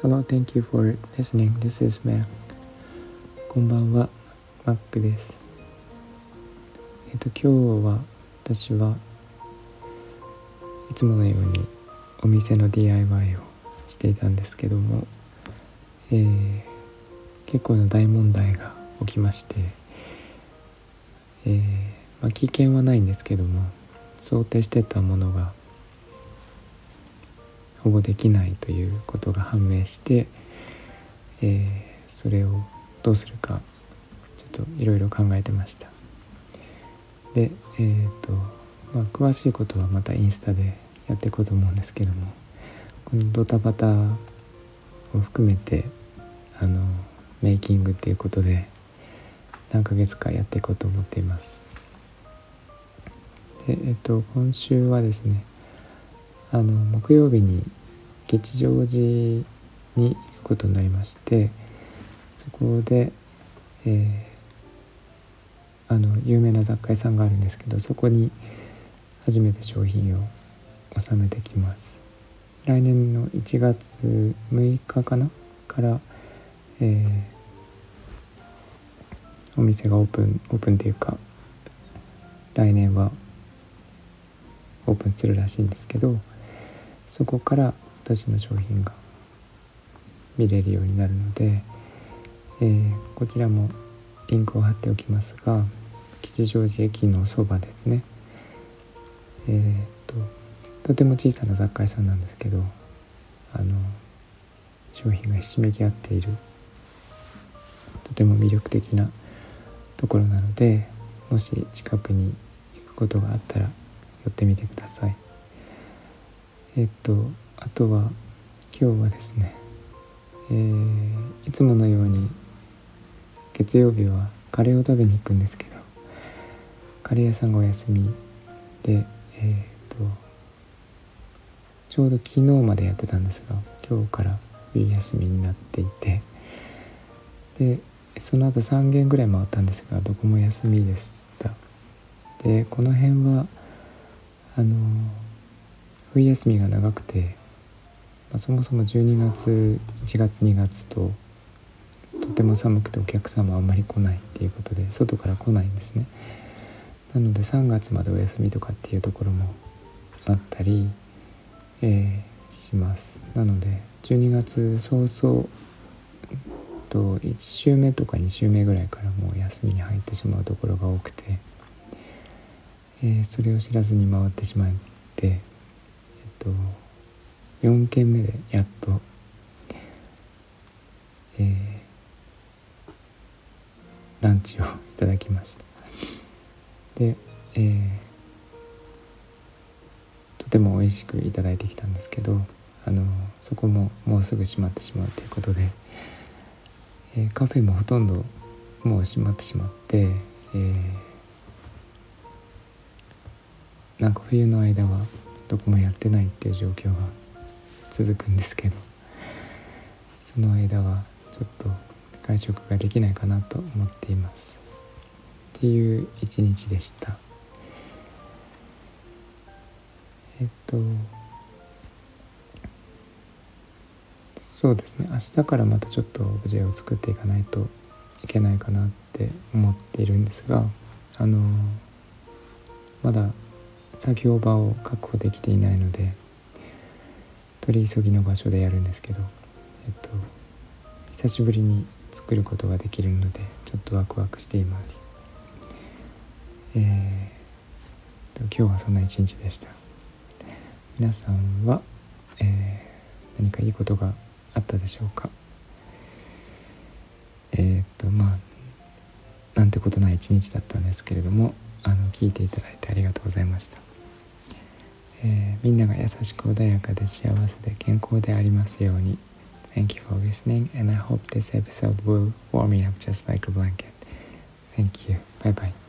Hello, thank you for listening. This is Mac. こんばんは、Mac です。えっと、今日は私はいつものようにお店の DIY をしていたんですけども、えー、結構な大問題が起きまして、えー、まあ、危険はないんですけども想定してたものがほぼできないということが判明して、えー、それをどうするかちょっといろいろ考えてました。でえっ、ー、とまあ詳しいことはまたインスタでやっていこうと思うんですけどもこのドタバタを含めてあのメイキングっていうことで何ヶ月かやっていこうと思っています。でえっと今週はですねあの木曜日に吉祥寺に行くことになりましてそこで、えー、あの有名な雑貨屋さんがあるんですけどそこに初めて商品を納めてきます。来年の1月6日かな？から、えー、お店がオープンオープンというか来年はオープンするらしいんですけどそこから私の商品が見れるようになるので、えー、こちらもリンクを貼っておきますが吉祥寺駅のそばですね。えー、っととても小さな雑貨屋さんなんですけどあの商品がひしめき合っているとても魅力的なところなのでもし近くに行くことがあったらってみてください。えっとあとは今日はですね、えー、いつものように月曜日はカレーを食べに行くんですけどカレー屋さんがお休みでえっ、とちょうど昨日までやってたんですが今日から冬休みになっていてでその後3軒ぐらい回ったんですがどこも休みでした。でこの辺はあの冬休みが長くて、まあ、そもそも12月1月2月ととても寒くてお客様あんまり来ないっていうことで外から来ないんですね。なので3月までお休みとかっていうところもあったり、えー、します。なので12月早々と1週目とか2週目ぐらいからもう休みに入ってしまうところが多くてえー、それを知らずに回ってしまって、えっと、4軒目でやっと、えー、ランチをいただきました。で、えー、とても美味しくいただいてきたんですけどあのそこももうすぐ閉まってしまうということで、えー、カフェもほとんどもう閉まってしまって、えーなんか冬の間はどこもやってないっていう状況が続くんですけどその間はちょっと外食ができないかなと思っています。っていう一日でした。えっとそうですね。明日からまたちょっとオブジェを作っていかないといけないかなって思っているんですがあのまだ作業場を確保できていないので取り急ぎの場所でやるんですけど、えっと、久しぶりに作ることができるのでちょっとワクワクしています。えー、と今日はそんな一日でした。皆さんは、えー、何かいいことがあったでしょうか？えっ、とまあなんてことない一日だったんですけれどもあの聞いていただいてありがとうございました。えー、みんなが優しく穏やかで幸せで健康でありますように Thank you for listening and I hope this episode will warm me up just like a blanket. Thank you. Bye bye.